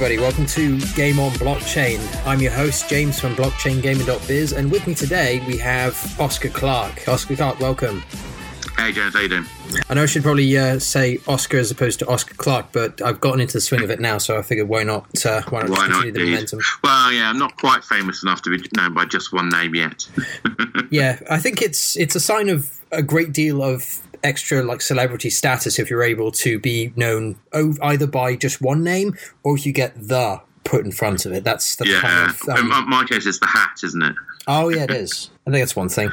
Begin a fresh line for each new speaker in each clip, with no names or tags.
Everybody. Welcome to Game on Blockchain. I'm your host, James from BlockchainGaming.biz, and with me today we have Oscar Clark. Oscar Clark, welcome.
Hey, James, how you doing?
I know I should probably uh, say Oscar as opposed to Oscar Clark, but I've gotten into the swing of it now, so I figured why not? Uh, why not
Why
continue
not,
the momentum?
Well, yeah, I'm not quite famous enough to be known by just one name yet.
Yeah, I think it's it's a sign of a great deal of extra like celebrity status if you're able to be known either by just one name or if you get the put in front of it. That's the
yeah,
kind of um,
in my- my case, it's the hat, isn't it?
Oh yeah, it is. I think that's one thing.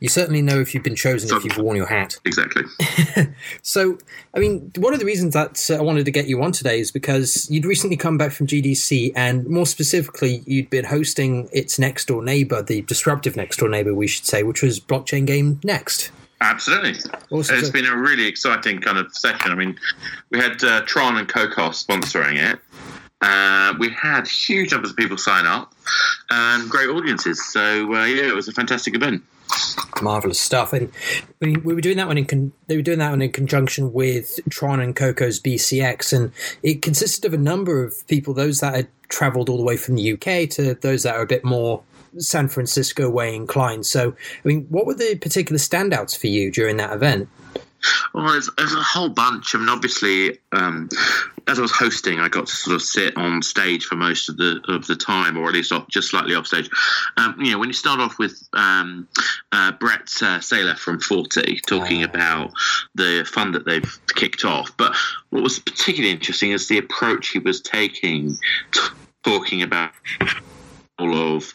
You certainly know if you've been chosen if you've worn your hat.
Exactly.
So, I mean, one of the reasons that uh, I wanted to get you on today is because you'd recently come back from GDC, and more specifically, you'd been hosting its next door neighbor, the disruptive next door neighbor, we should say, which was Blockchain Game Next.
Absolutely.
Awesome.
It's been a really exciting kind of session. I mean, we had uh, Tron and Cocos sponsoring it. Uh, we had huge numbers of people sign up and great audiences. So, uh, yeah, it was a fantastic event.
marvelous stuff. And we, we were doing that one in con- they were doing that one in conjunction with Tron and Cocos BCX, and it consisted of a number of people, those that had travelled all the way from the UK to those that are a bit more San Francisco way inclined. So, I mean, what were the particular standouts for you during that event?
Well, there's, there's a whole bunch. I mean, obviously, um, as I was hosting, I got to sort of sit on stage for most of the of the time, or at least off, just slightly off stage. Um, you know, when you start off with um, uh, Brett uh, Seyler from Forte talking about the fund that they've kicked off, but what was particularly interesting is the approach he was taking, t- talking about all of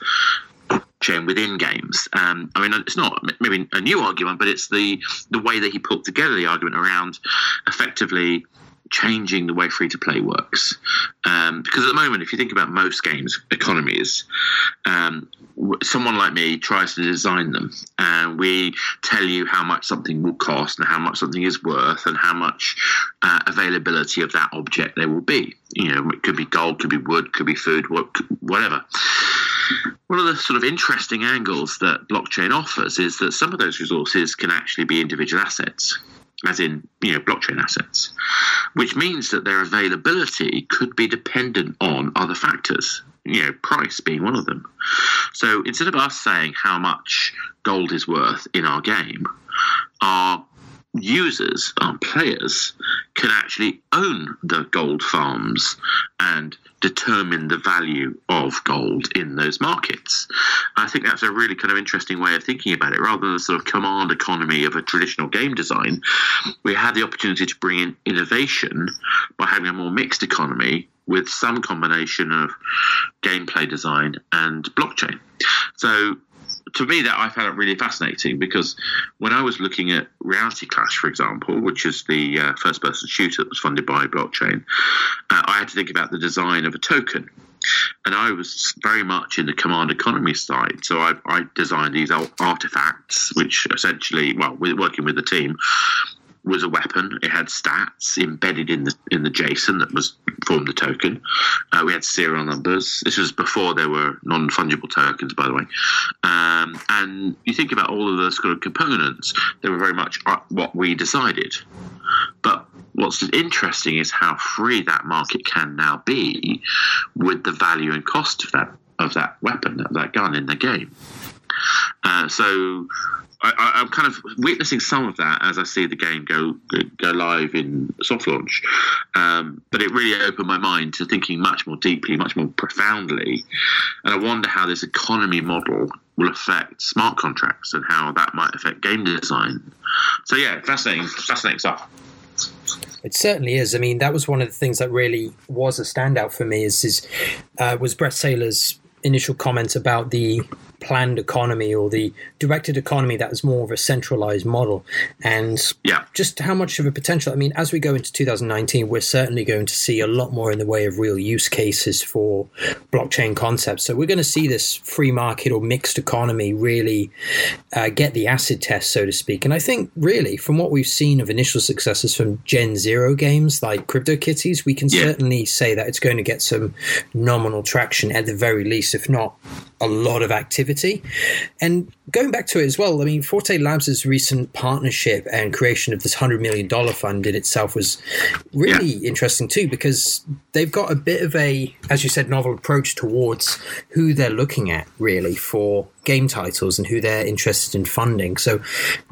blockchain within games. Um, I mean, it's not maybe a new argument, but it's the the way that he put together the argument around effectively changing the way free to play works. Um, because at the moment, if you think about most games economies, um, someone like me tries to design them, and we tell you how much something will cost and how much something is worth and how much uh, availability of that object there will be. You know, it could be gold, could be wood, could be food, whatever. One of the sort of interesting angles that blockchain offers is that some of those resources can actually be individual assets, as in, you know, blockchain assets, which means that their availability could be dependent on other factors, you know, price being one of them. So instead of us saying how much gold is worth in our game, our users, our players, can actually own the gold farms and determine the value of gold in those markets. I think that's a really kind of interesting way of thinking about it. Rather than the sort of command economy of a traditional game design, we had the opportunity to bring in innovation by having a more mixed economy with some combination of gameplay design and blockchain. So to me, that I found it really fascinating because when I was looking at Reality Clash, for example, which is the uh, first-person shooter that was funded by blockchain, uh, I had to think about the design of a token. And I was very much in the command economy side. So I, I designed these ar- artifacts, which essentially, well, we're working with the team, was a weapon. It had stats embedded in the in the JSON that was formed the token. Uh, we had serial numbers. This was before there were non fungible tokens, by the way. Um, and you think about all of those sort of components; they were very much uh, what we decided. But what's interesting is how free that market can now be with the value and cost of that of that weapon, of that gun in the game. Uh, so I, I'm kind of witnessing some of that as I see the game go go live in soft launch. Um, but it really opened my mind to thinking much more deeply, much more profoundly, and I wonder how this economy model will affect smart contracts and how that might affect game design. So yeah, fascinating, fascinating stuff.
It certainly is. I mean, that was one of the things that really was a standout for me. Is, is uh, was Brett Seyler's initial comment about the planned economy or the directed economy that was more of a centralized model and
Yeah.
just how much of a potential i mean as we go into 2019 we're certainly going to see a lot more in the way of real use cases for blockchain concepts so we're going to see this free market or mixed economy really uh, get the acid test so to speak and i think really from what we've seen of initial successes from gen zero games like cryptokitties we can
Yeah.
certainly say that it's going to get some nominal traction at the very least if not a lot of activity activity. And going back to it as well, I mean, Forte Labs' recent partnership and creation of this $100 million fund in itself was really yeah. interesting too, because they've got a bit of a, as you said, novel approach towards who they're looking at really for game titles and who they're interested in funding. So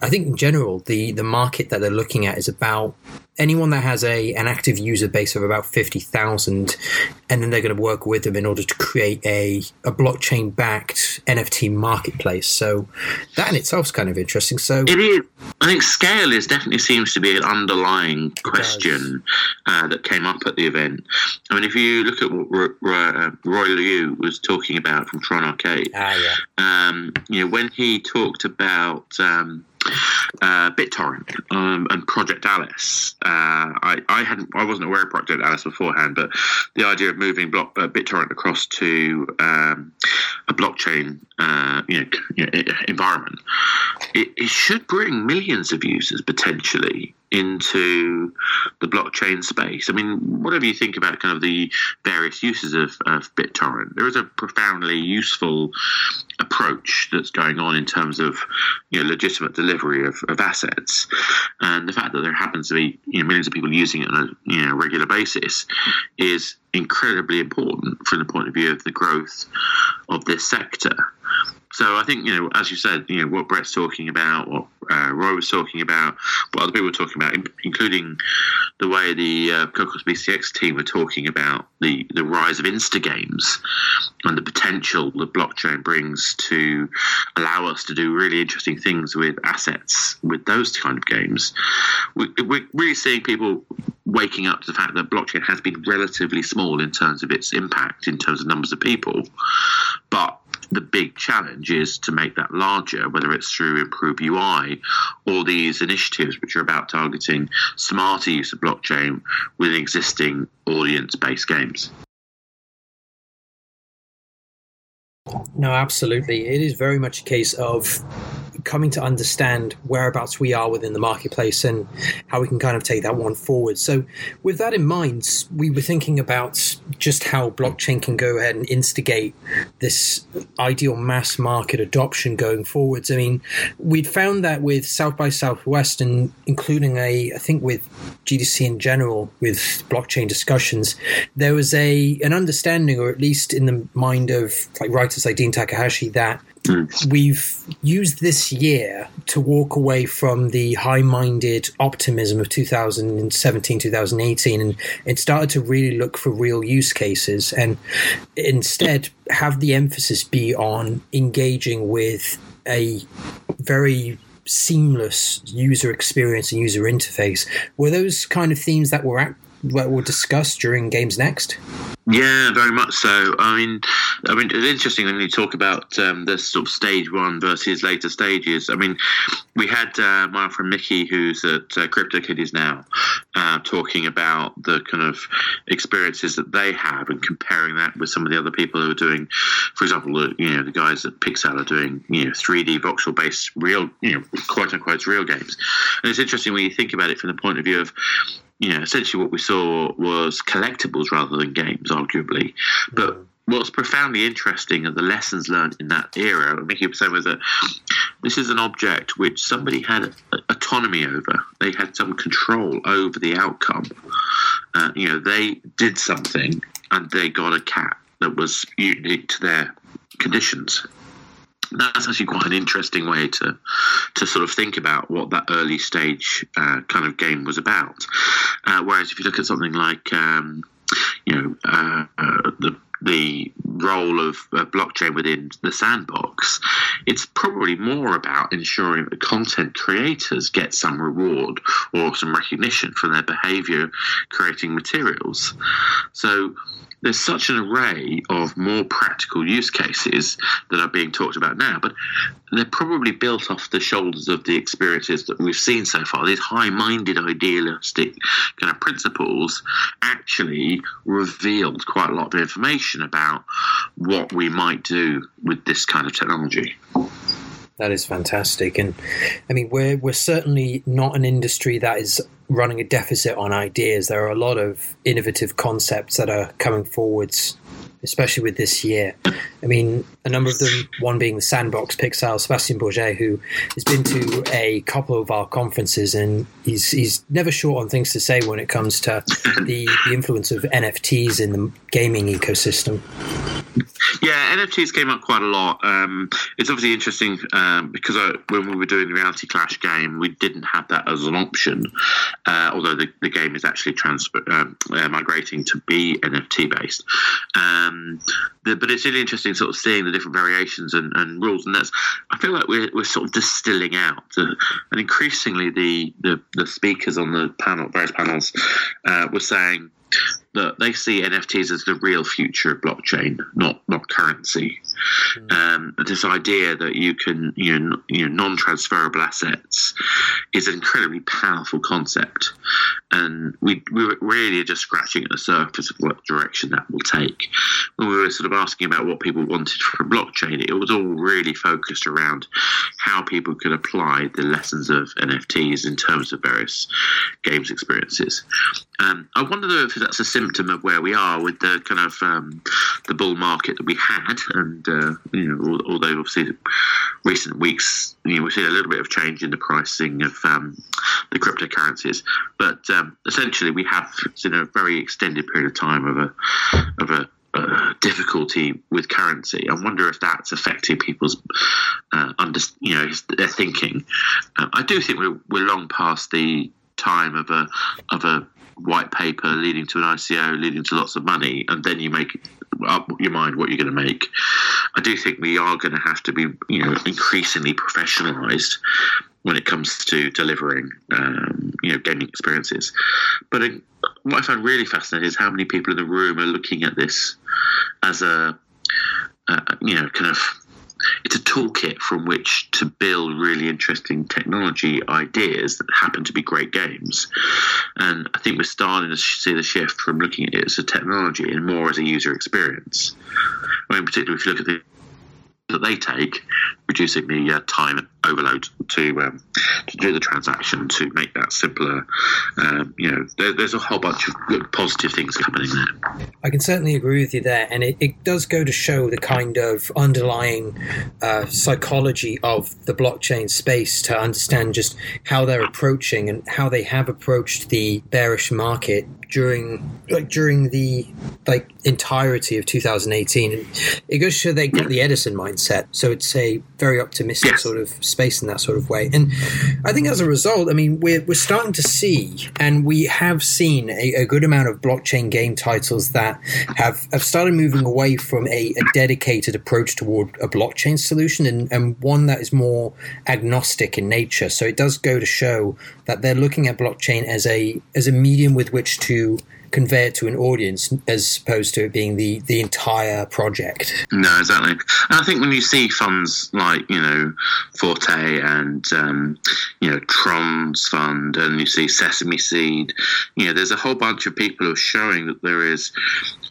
I think in general, the, the market that they're looking at is about anyone that has a an active user base of about 50,000 and then they're going to work with them in order to create a, a blockchain backed NFT marketplace. So that in itself is kind of interesting. So
it is. I think scale is definitely seems to be an underlying question uh, that came up at the event. I mean, if you look at what Roy, uh, Roy Liu was talking about from Tron Arcade,
ah, yeah.
um, you know, when he talked about um, uh, BitTorrent um, and Project Alice. Uh, I, I hadn't, I wasn't aware of Project Alice beforehand, but the idea of moving block, uh, BitTorrent across to um, a blockchain, uh, you know, you know environment, it, it, should bring millions of users potentially into the blockchain space. I mean, whatever you think about kind of the various uses of, of BitTorrent, there is a profoundly useful approach that's going on in terms of you know legitimate delivery of, of assets, and the fact that there happens to be you know, millions of people using it on a you know regular basis is incredibly important from the point of view of the growth of this sector. So I think you know, as you said, you know what Brett's talking about, what uh, Roy was talking about, what other people were talking about, including the way the uh, Cocos BCX team were talking about the the rise of Insta games and the potential that blockchain brings to allow us to do really interesting things with assets with those kind of games. We, we're really seeing people waking up to the fact that blockchain has been relatively small in terms of its impact, in terms of numbers of people, but the big challenge is to make that larger, whether it's through improved UI or these initiatives which are about targeting smarter use of blockchain with existing audience based games.
No, absolutely. It is very much a case of coming to understand whereabouts we are within the marketplace and how we can kind of take that one forward. So, with that in mind, we were thinking about just how blockchain can go ahead and instigate this ideal mass market adoption going forwards. I mean, we'd found that with South by Southwest and including a, I think with GDC in general, with blockchain discussions, there was a an understanding, or at least in the mind of like writers like Dean Takahashi, that Hmm. We've used this year to walk away from the high minded optimism of 2017, 2018, and, it started to really look for real use cases and instead have the emphasis be on engaging with a very seamless user experience and user interface. Were those kind of themes that were at, that were discussed during Games Next?
Yeah, very much so. I mean, I mean, it's interesting when you talk about um, the sort of stage one versus later stages. I mean, we had uh, my friend Mickey, who's at uh, CryptoKitties now, uh, talking about the kind of experiences that they have and comparing that with some of the other people who are doing, for example, the, you know, the guys at Pixowl are doing, you know, 3D voxel based real, you know, quote unquote real games. And it's interesting when you think about it from the point of view of you know, essentially what we saw was collectibles rather than games, arguably. But what's profoundly interesting are the lessons learned in that era. Mickey was saying was that this is an object which somebody had autonomy over. They had some control over the outcome. Uh, you know, they did something and they got a cat that was unique to their conditions that's actually quite an interesting way to to sort of think about what that early stage uh, kind of game was about. Uh, whereas if you look at something like um, you know uh, uh the the role of blockchain within the sandbox, it's probably more about ensuring that content creators get some reward or some recognition for their behavior creating materials. So there's such an array of more practical use cases that are being talked about now, but they're probably built off the shoulders of the experiences that we've seen so far. These high minded, idealistic kind of principles actually revealed quite a lot of information about what we might do with this kind of technology.
That is fantastic, and I mean we're we're certainly not an industry that is running a deficit on ideas. There are a lot of innovative concepts that are coming forwards especially with this year. I mean, a number of them, one being the Sandbox Pixowl, Sebastian Borget, who has been to a couple of our conferences and he's, he's never short on things to say when it comes to the, the influence of NFTs in the gaming ecosystem.
Yeah, NFTs came up quite a lot. Um, it's obviously interesting um, because I, when we were doing the Reality Clash game, we didn't have that as an option, uh, although the, the, game is actually transfer, um, uh, migrating to be NFT based. Um, the, but it's really interesting sort of seeing the different variations and, and rules, and that's I feel like we're, we're sort of distilling out, uh, and increasingly the, the, the speakers on the panel, various panels, uh, were saying that they see NFTs as the real future of blockchain, not not currency. Mm. Um, this idea that you can you know, you know non-transferable assets is an incredibly powerful concept, and we we were really just scratching at the surface of what direction that will take. When we were sort of asking about what people wanted from blockchain, it was all really focused around how people could apply the lessons of NFTs in terms of various games experiences. Um, I wonder if that's a symptom of where we are with the kind of um, the bull market that we had, and uh, you know, although obviously recent weeks, you know, we've seen a little bit of change in the pricing of um, the cryptocurrencies, but um, essentially we have seen a very extended period of time of a of a uh, difficulty with currency. I wonder if that's affecting people's, uh, under, you know, their thinking. Uh, I do think we're, we're long past the time of a of a white paper leading to an ICO, leading to lots of money, and then you make up your mind what you're going to make. I do think we are going to have to be, you know, increasingly professionalized when it comes to delivering, um, you know, gaming experiences. But uh, what I find really fascinating is how many people in the room are looking at this as a, uh, you know, kind of it's a toolkit from which to build really interesting technology ideas that happen to be great games. And I think we're starting to see the shift from looking at it as a technology and more as a user experience. I mean, particularly if you look at the that they take, reducing the uh, time overload to um, to do the transaction to make that simpler. Um, you know, there, there's a whole bunch of good positive things happening there.
I can certainly agree with you there, and it, it does go to show the kind of underlying uh, psychology of the blockchain space to understand just how they're approaching and how they have approached the bearish market during like during the like entirety of 2018. It goes to show they got the Edison mindset, so it's a very optimistic yes. sort of space in that sort of way. And I think as a result, I mean, we're we're starting to see, and we have seen a, a good amount of blockchain game titles that have have started moving away from a, a dedicated approach toward a blockchain solution and, and one that is more agnostic in nature. So it does go to show that they're looking at blockchain as a as a medium with which to convey it to an audience as opposed to it being the the entire project.
No, exactly. And I think when you see funds like you know Forte and um, you know Tron's fund, and you see Sesame Seed, you know, there's a whole bunch of people who are showing that there is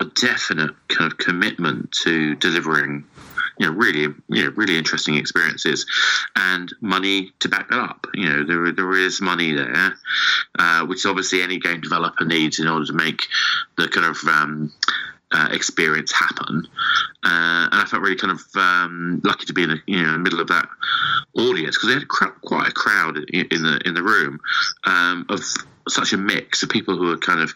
a definite kind of commitment to delivering you know, really, you know, really interesting experiences, and money to back that up. You know, there there is money there, uh, which obviously any game developer needs in order to make the kind of um, uh, experience happen. Uh, and I felt really kind of um, lucky to be in the you know middle of that audience because they had quite a crowd in the in the room um, of such a mix of people who are kind of,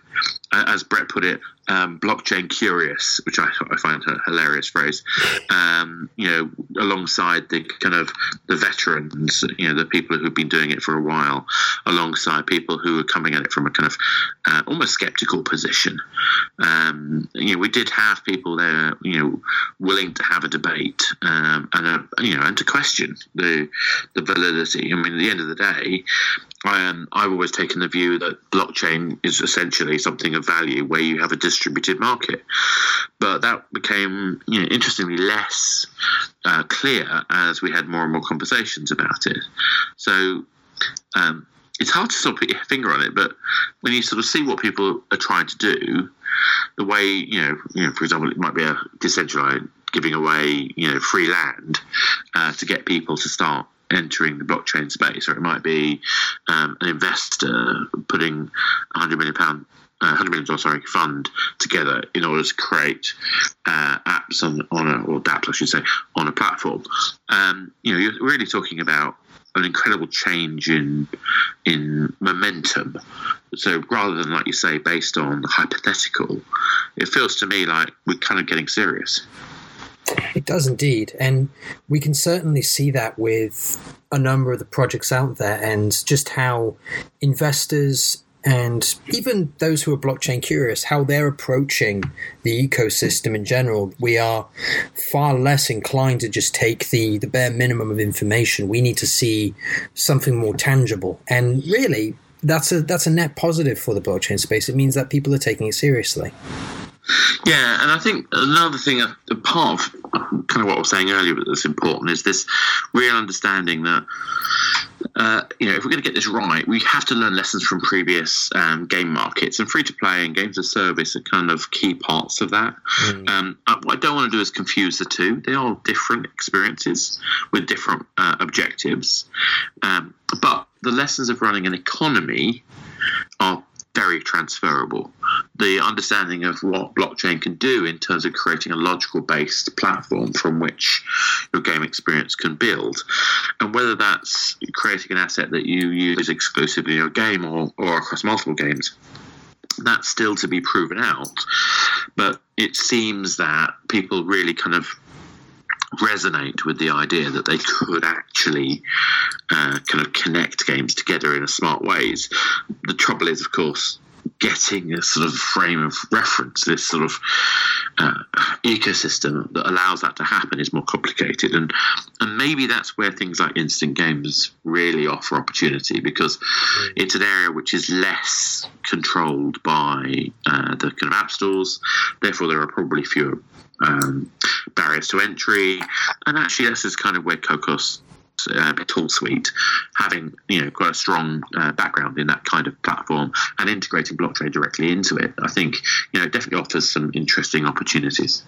as Brett put it, um, blockchain curious, which I, I find a hilarious phrase. Um, you know, alongside the kind of the veterans, you know, the people who've been doing it for a while, alongside people who are coming at it from a kind of uh, almost skeptical position. Um, you know, we did have people there, you know, willing to have a debate um, and a, you know and to question the the validity. I mean, at the end of the day, um, I've always taken the view that blockchain is essentially something of value where you have a distributed market. But that became, you know, interestingly less uh, clear as we had more and more conversations about it. So um, it's hard to sort of put your finger on it, but when you sort of see what people are trying to do, the way you know, you know, for example, it might be a decentralized giving away, you know, free land uh, to get people to start entering the blockchain space, or it might be um, an investor putting 100 million pound uh, hundred million dollar sorry fund together in order to create uh, apps on on a, or dApps I should say on a platform. Um, you know, you're really talking about an incredible change in in momentum. So rather than like you say, based on hypothetical, it feels to me like we're kind of getting serious.
It does indeed. And we can certainly see that with a number of the projects out there and just how investors and even those who are blockchain curious, how they're approaching the ecosystem in general. We are far less inclined to just take the, the bare minimum of information. We need to see something more tangible. And really, that's a that's a net positive for the blockchain space. It means that people are taking it seriously.
Yeah, and I think another thing, a uh, part of kind of what I was saying earlier that's important is this real understanding that uh, you know if we're going to get this right, we have to learn lessons from previous um, game markets, and free to play and games of service are kind of key parts of that. Mm. Um, uh, what I don't want to do is confuse the two; they are different experiences with different uh, objectives, um, but the lessons of running an economy are very transferable. The understanding of what blockchain can do in terms of creating a logical based platform from which your game experience can build, and whether that's creating an asset that you use exclusively in your game or, or across multiple games. That's still to be proven out, but it seems that people really kind of resonate with the idea that they could actually uh, kind of connect games together in a smart ways. The trouble is, of course, getting a sort of frame of reference, this sort of uh, ecosystem that allows that to happen is more complicated, and and maybe that's where things like instant games really offer opportunity because mm. it's an area which is less controlled by uh, the kind of app stores. Therefore, there are probably fewer um, barriers to entry, and actually this is kind of where Cocos uh, tool suite, having you know quite a strong uh, background in that kind of platform and integrating blockchain directly into it, I think you know definitely offers some interesting opportunities.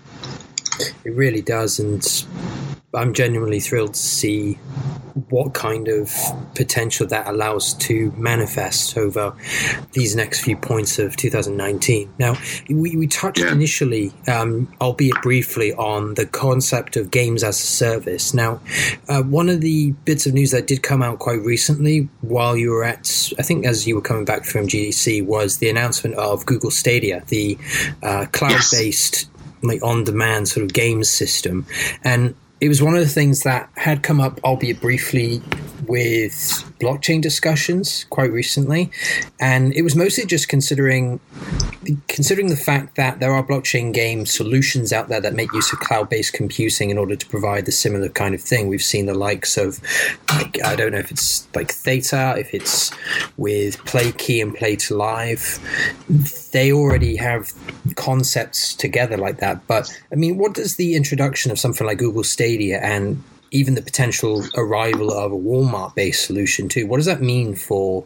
It really does, and I'm genuinely thrilled to see what kind of potential that allows to manifest over these next few points of 2019. Now, we, we touched yeah. initially, um, albeit briefly, on the concept of games as a service. Now, uh, one of the bits of news that did come out quite recently while you were at, I think, as you were coming back from GDC, was the announcement of Google Stadia, the uh, cloud based. Yes like on demand sort of games system. And it was one of the things that had come up, albeit briefly, with blockchain discussions quite recently, and it was mostly just considering considering the fact that there are blockchain game solutions out there that make use of cloud-based computing in order to provide the similar kind of thing. We've seen the likes of, like, I don't know if it's like Theta, if it's with PlayKey and Play to Live. They already have concepts together like that. But I mean, what does the introduction of something like Google Stadia and even the potential arrival of a Walmart based solution too. What does that mean for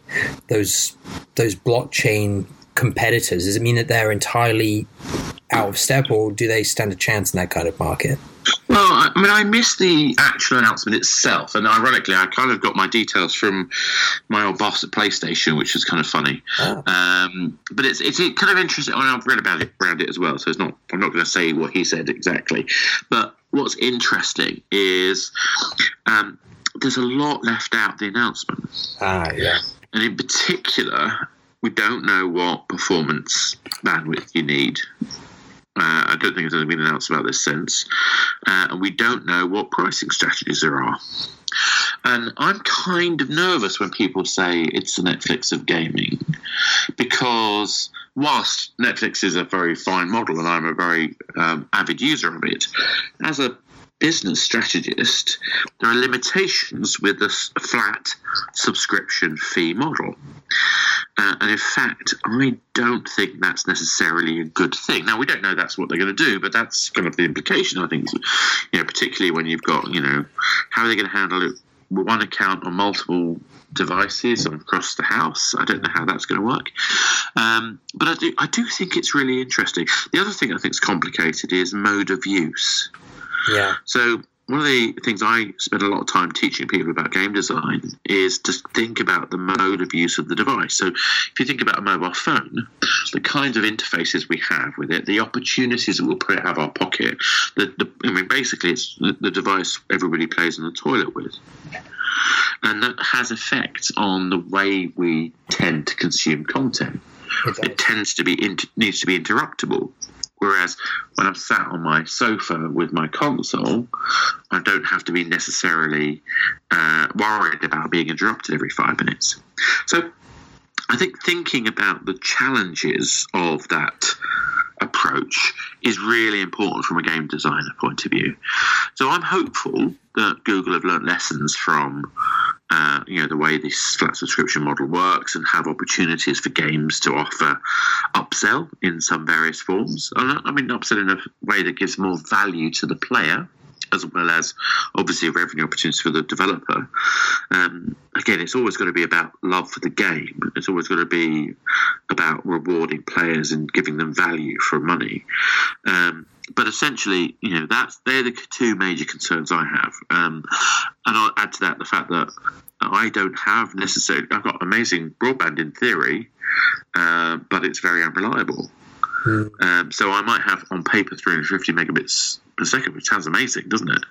those those blockchain competitors? Does it mean that they're entirely out of step, or do they stand a chance in that kind of market?
Well, I mean, I missed the actual announcement itself, and ironically, I kind of got my details from my old boss at PlayStation, which is kind of funny. Oh. Um, but it's it's kind of interesting. I mean, I've read about it around it as well, so it's not. I'm not going to say what he said exactly, but what's interesting is um, there's a lot left out the announcement.
Ah, yeah.
And in particular, we don't know what performance bandwidth you need. Uh, I don't think there's been announced about this since. Uh, and we don't know what pricing strategies there are. And I'm kind of nervous when people say it's the Netflix of gaming because whilst Netflix is a very fine model and I'm a very um, avid user of it, as a business strategist, there are limitations with a flat subscription fee model. Uh, and in fact, I don't think that's necessarily a good thing. Now, we don't know that's what they're going to do, but that's kind of the implication, I think, you know, particularly when you've got, you know, how are they going to handle it one account on multiple devices across the house. I don't know how that's going to work, um, but I do. I do think it's really interesting. The other thing I think is complicated is mode of use.
Yeah.
So one of the things I spend a lot of time teaching people about game design is to think about the mode of use of the device. So, if you think about a mobile phone, the kinds of interfaces we have with it, the opportunities that we'll put it out of our pocket, the, the I mean, basically, it's the, the device everybody plays in the toilet with. And that has effects on the way we tend to consume content. It, it tends to be needs to be interruptible. Whereas when I'm sat on my sofa with my console, I don't have to be necessarily uh, worried about being interrupted every five minutes. So I think thinking about the challenges of that approach is really important from a game designer point of view. So I'm hopeful that Google have learned lessons from uh, you know the way this flat subscription model works and have opportunities for games to offer upsell in some various forms. I mean, upsell in a way that gives more value to the player as well as obviously revenue opportunities for the developer. Um, again, it's always going to be about love for the game. It's always going to be about rewarding players and giving them value for money. Um, but essentially, you know, that's they're the two major concerns I have. Um, and I'll add to that the fact that I don't have necessarily. I've got amazing broadband in theory, uh, but it's very unreliable. Mm. Um, so I might have on paper 350 megabits per second, which sounds amazing, doesn't it?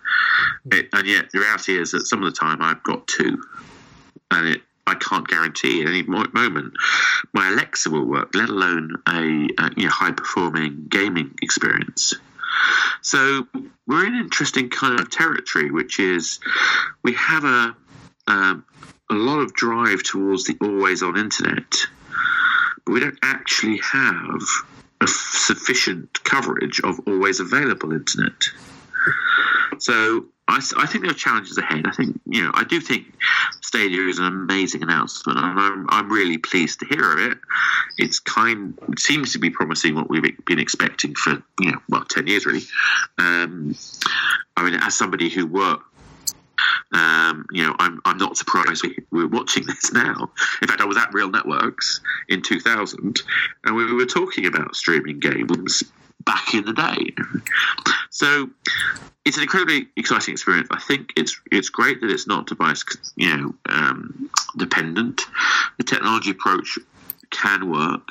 it? And yet the reality is that some of the time I've got two, and it I can't guarantee at any moment my Alexa will work, let alone a, a you know, high performing gaming experience. So we're in interesting kind of territory, which is we have a um, a lot of drive towards the always on internet, but we don't actually have a sufficient coverage of always available internet. So I, I, think there are challenges ahead. I think you know I do think Stadia is an amazing announcement, and I'm, I'm really pleased to hear of it. It's kind it seems to be promising what we've been expecting for you know well ten years really. Um, I mean, as somebody who worked um, you know, I'm, I'm not surprised we, we're watching this now. In fact, I was at Real Networks in 2000 and we were talking about streaming games back in the day. So it's an incredibly exciting experience. I think it's it's great that it's not device you know um, dependent. The technology approach can work.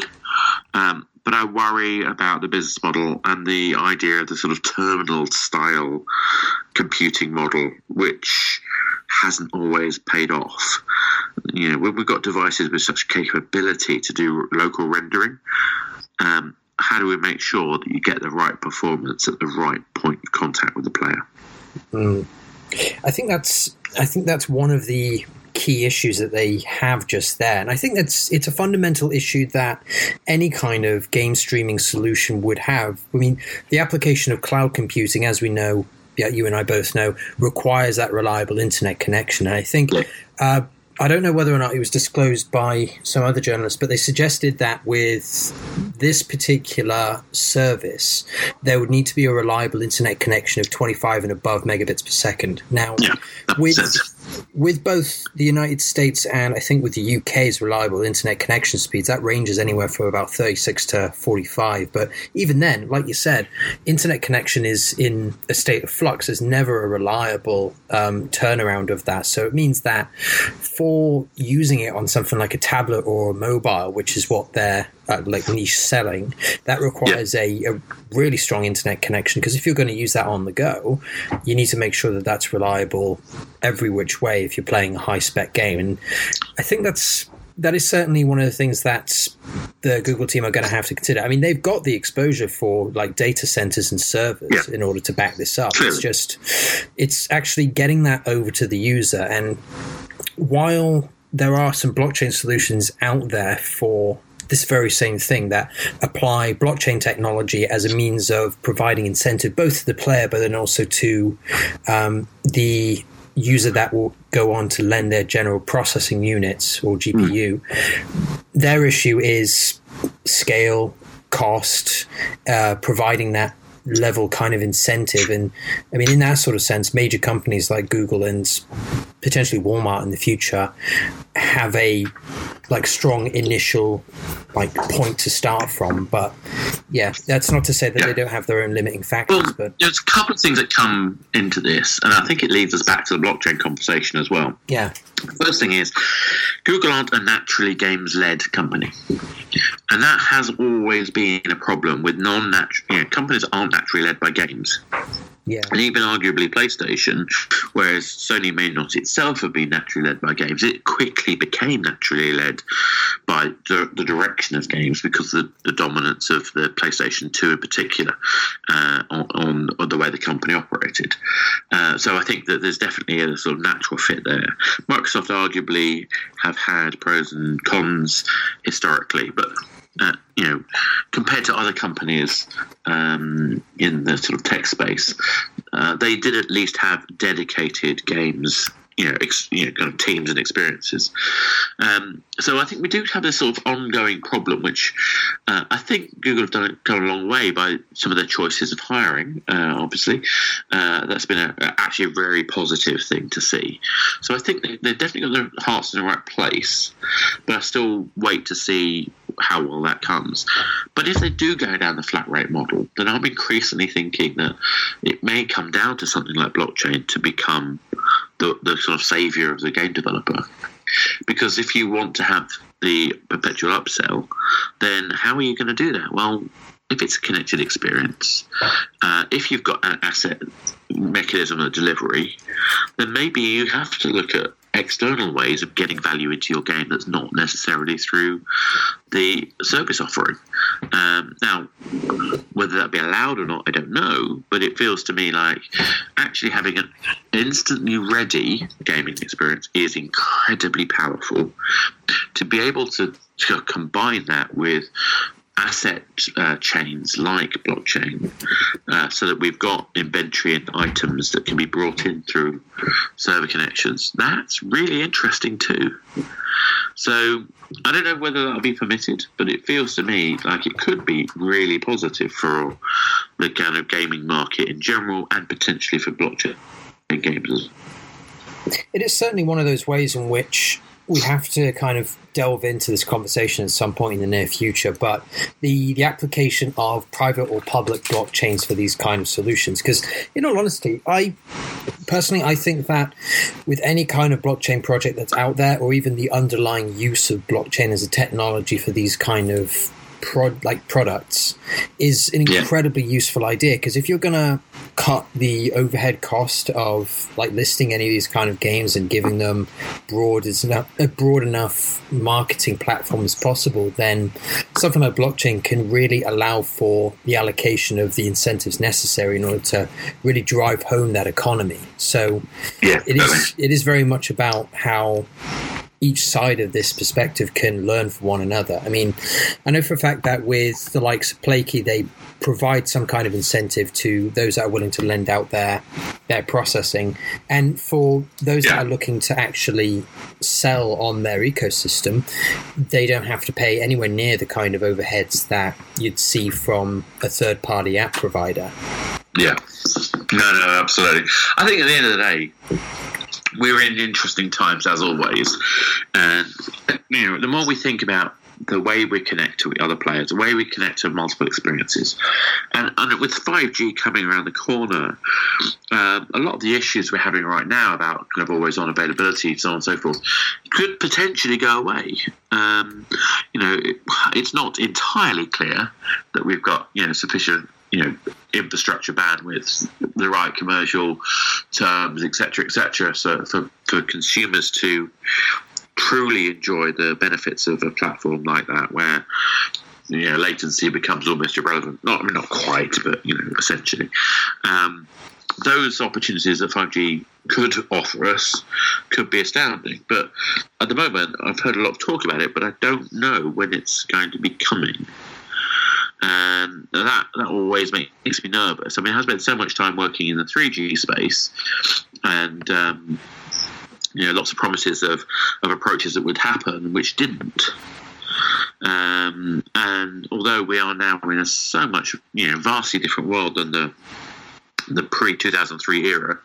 Um, but I worry about the business model and the idea of the sort of terminal style computing model, which hasn't always paid off. You know, when we've got devices with such capability to do local rendering, um, how do we make sure that you get the right performance at the right point of contact with the player?
Mm. I think that's I think that's one of the key issues that they have just there. And I think that's it's a fundamental issue that any kind of game streaming solution would have. I mean, the application of cloud computing, as we know, yeah, you and I both know, requires that reliable internet connection. And I think uh, I don't know whether or not it was disclosed by some other journalists, but they suggested that with this particular service, there would need to be a reliable internet connection of 25 and above megabits per second. Now, yeah, with with both the United States and I think with the UK's reliable internet connection speeds, that ranges anywhere from about 36 to 45. But even then, like you said, internet connection is in a state of flux. There's never a reliable um, turnaround of that. So it means that for using it on something like a tablet or a mobile, which is what they're uh, like niche selling, that requires yeah. a, a, really strong internet connection. Because if you're going to use that on the go, you need to make sure that that's reliable every which way if you're playing a high spec game. And I think that's that is certainly one of the things that the Google team are going to have to consider. I mean, they've got the exposure for like data centers and servers yeah. in order to back this up. It's just, it's actually getting that over to the user. And while there are some blockchain solutions out there for this very same thing that apply blockchain technology as a means of providing incentive both to the player but then also to um, the user that will go on to lend their general processing units or GPU. Mm. Their issue is scale, cost, uh, providing that level kind of incentive. And I mean, in that sort of sense, major companies like Google and potentially Walmart in the future have a like strong initial like point to start from. But yeah, that's not to say that
Yeah.
they don't have their own limiting factors.
Well,
but
there's a couple of things that come into this, and I think it leads us back to the blockchain conversation as well.
yeah,
First thing is, Google aren't a naturally games led company. And that has always been a problem with non natural you know, companies aren't naturally led by games.
Yeah,
And even arguably PlayStation, whereas Sony may not itself have been naturally led by games, it quickly became naturally led by the, the direction of games because of the, the dominance of the PlayStation 2 in particular uh, on, on, the way the company operated. Uh, so I think that there's definitely a sort of natural fit there. Microsoft arguably have had pros and cons historically, but uh, you know, compared to other companies um, in the sort of tech space, uh, they did at least have dedicated games. You know, ex, you know, kind of teams and experiences. Um, so I think we do have this sort of ongoing problem, which uh, I think Google have done gone a long way by some of their choices of hiring. Uh, obviously, uh, that's been a, actually a very positive thing to see. So I think they, they've definitely got their hearts in the right place, but I still wait to see how well that comes. But if they do go down the flat rate model, then I'm increasingly thinking that it may come down to something like blockchain to become the, the sort of savior of the game developer. Because if you want to have the perpetual upsell, then how are you going to do that? Well, if it's a connected experience, uh, if you've got an asset mechanism of delivery, then maybe you have to look at external ways of getting value into your game that's not necessarily through the service offering. Um, now, whether that be allowed or not, I don't know, but it feels to me like actually having an instantly ready gaming experience is incredibly powerful. To be able to, to combine that with asset uh, chains like blockchain uh, so that we've got inventory and items that can be brought in through server connections. That's really interesting too. So I don't know whether that'll be permitted, but it feels to me like it could be really positive for the kind of gaming market in general and potentially for blockchain games
it is certainly one of those ways in which we have to kind of delve into this conversation at some point in the near future. But the the application of private or public blockchains for these kind of solutions, because in all honesty, I personally I think that with any kind of blockchain project that's out there, or even the underlying use of blockchain as a technology for these kind of prod like products is an
Yeah.
incredibly useful idea because if you're gonna cut the overhead cost of like listing any of these kind of games and giving them broad enough, a broad enough marketing platform as possible then something like blockchain can really allow for the allocation of the incentives necessary in order to really drive home that economy so
yeah,
it is it is very much about how each side of this perspective can learn from one another. I mean, I know for a fact that with the likes of PlayKey, they provide some kind of incentive to those that are willing to lend out their their processing, and for those
Yeah.
that are looking to actually sell on their ecosystem, they don't have to pay anywhere near the kind of overheads that you'd see from a third party app provider.
Yeah. No, no, absolutely. I think at the end of the day, we're in interesting times as always, and you know, the more we think about the way we connect to other players, the way we connect to multiple experiences, and, and with five G coming around the corner, um, a lot of the issues we're having right now about kind of always on availability, so on and so forth, could potentially go away. Um, you know, it, it's not entirely clear that we've got you know sufficient you know infrastructure bandwidth, the right commercial terms, etc., etc. So for for consumers to truly enjoy the benefits of a platform like that, where you know latency becomes almost irrelevant. Not I mean, not quite, but you know essentially. Um, those opportunities that 5G could offer us could be astounding. But at the moment, I've heard a lot of talk about it, but I don't know when it's going to be coming. And that that always makes me nervous. I mean, I spent so much time working in the 3G space, and um, you know, lots of promises of, of approaches that would happen, which didn't. Um, and although we are now in a so much, you know, vastly different world than the the pre 2003 era,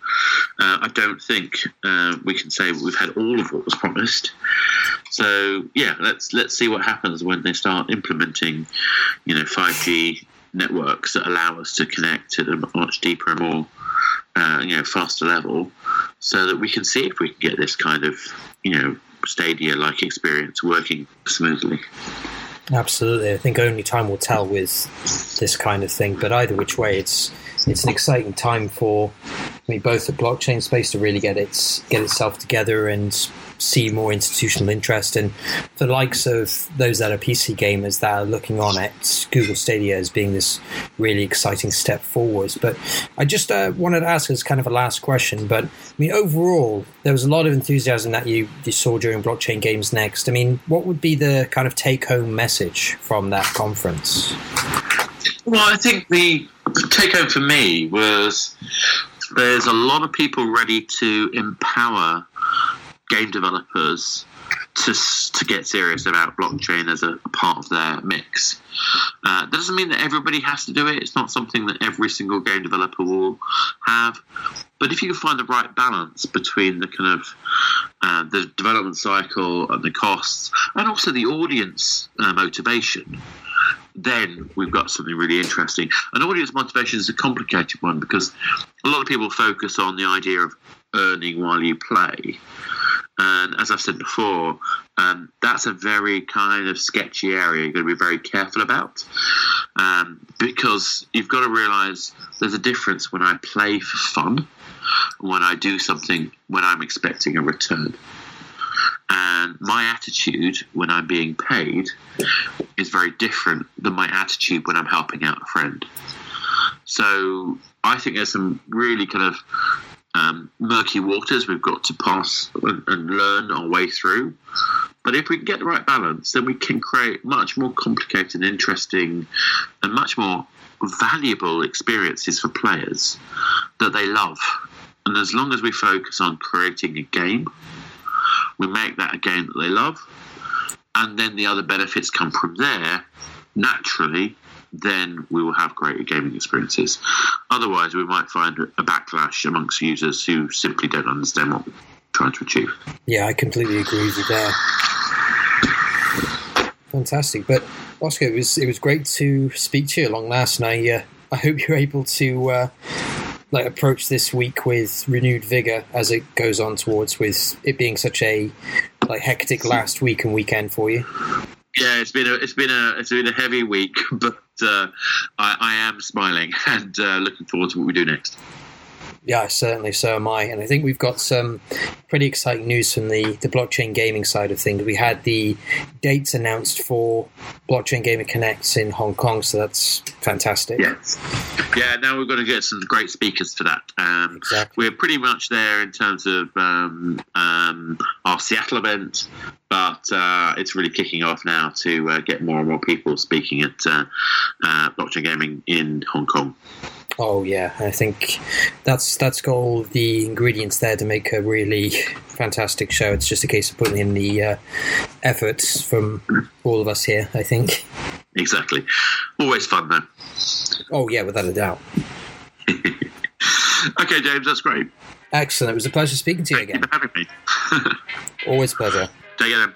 uh, I don't think uh, we can say we've had all of what was promised. So yeah, let's let's see what happens when they start implementing, you know, five G networks that allow us to connect at a much deeper and more, uh, you know, faster level, so that we can see if we can get this kind of, you know, Stadia-like experience working smoothly.
Absolutely, I think only time will tell with this kind of thing. But either which way, it's it's an exciting time for I mean, both the blockchain space to really get its get itself together and see more institutional interest. And the likes of those that are PC gamers that are looking on at Google Stadia as being this really exciting step forwards. But I just uh, wanted to ask as kind of a last question. But I mean, overall, there was a lot of enthusiasm that you, you saw during Blockchain Games Next. I mean, what would be the kind of take home message from that conference?
Well, I think the take home for me was there's a lot of people ready to empower game developers to to get serious about blockchain as a part of their mix. Uh, that doesn't mean that everybody has to do it. It's not something that every single game developer will have. But if you can find the right balance between the kind of uh, the development cycle and the costs, and also the audience uh, motivation, then we've got something really interesting. And audience motivation is a complicated one because a lot of people focus on the idea of earning while you play. And as I've said before, um, that's a very kind of sketchy area you're going to be very careful about um, because you've got to realize there's a difference when I play for fun when I do something when I'm expecting a return. And my attitude when I'm being paid is very different than my attitude when I'm helping out a friend. So I think there's some really kind of um, murky waters we've got to pass and, and, learn our way through. But if we can get the right balance, then we can create much more complicated, and interesting, and much more valuable experiences for players that they love. And as long as we focus on creating a game, we make that a game that they love, and then the other benefits come from there naturally then we will have greater gaming experiences. Otherwise, we might find a backlash amongst users who simply don't understand what we're trying to achieve.
Yeah, I completely agree with you there. Fantastic, but Oscar, it was it was great to speak to you along last, night. Uh, I hope you're able to uh, like approach this week with renewed vigor as it goes on towards with it being such a like hectic last week and weekend for you.
Yeah, it's been a it's been a it's been a heavy week, but uh, I, I, am smiling and uh, looking forward to what we do next.
Yeah, certainly. So am I. And I think we've got some pretty exciting news from the, the blockchain gaming side of things. We had the dates announced for Blockchain Gaming Connects in Hong Kong, so that's fantastic.
Yes. Yeah, now we're going to get some great speakers for that. Um, exactly. We're pretty much there in terms of um, um, our Seattle event, but uh, it's really kicking off now to uh, get more and more people speaking at uh, uh blockchain gaming in Hong Kong.
Oh yeah, I think that's that's got all the ingredients there to make a really fantastic show. It's just a case of putting in the uh, efforts from all of us here. I think.
Exactly. Always fun though.
Oh yeah, without a doubt.
okay, James, that's great.
Excellent. It was a pleasure speaking to you
Thank
again.
You having me.
Always pleasure.
Take care.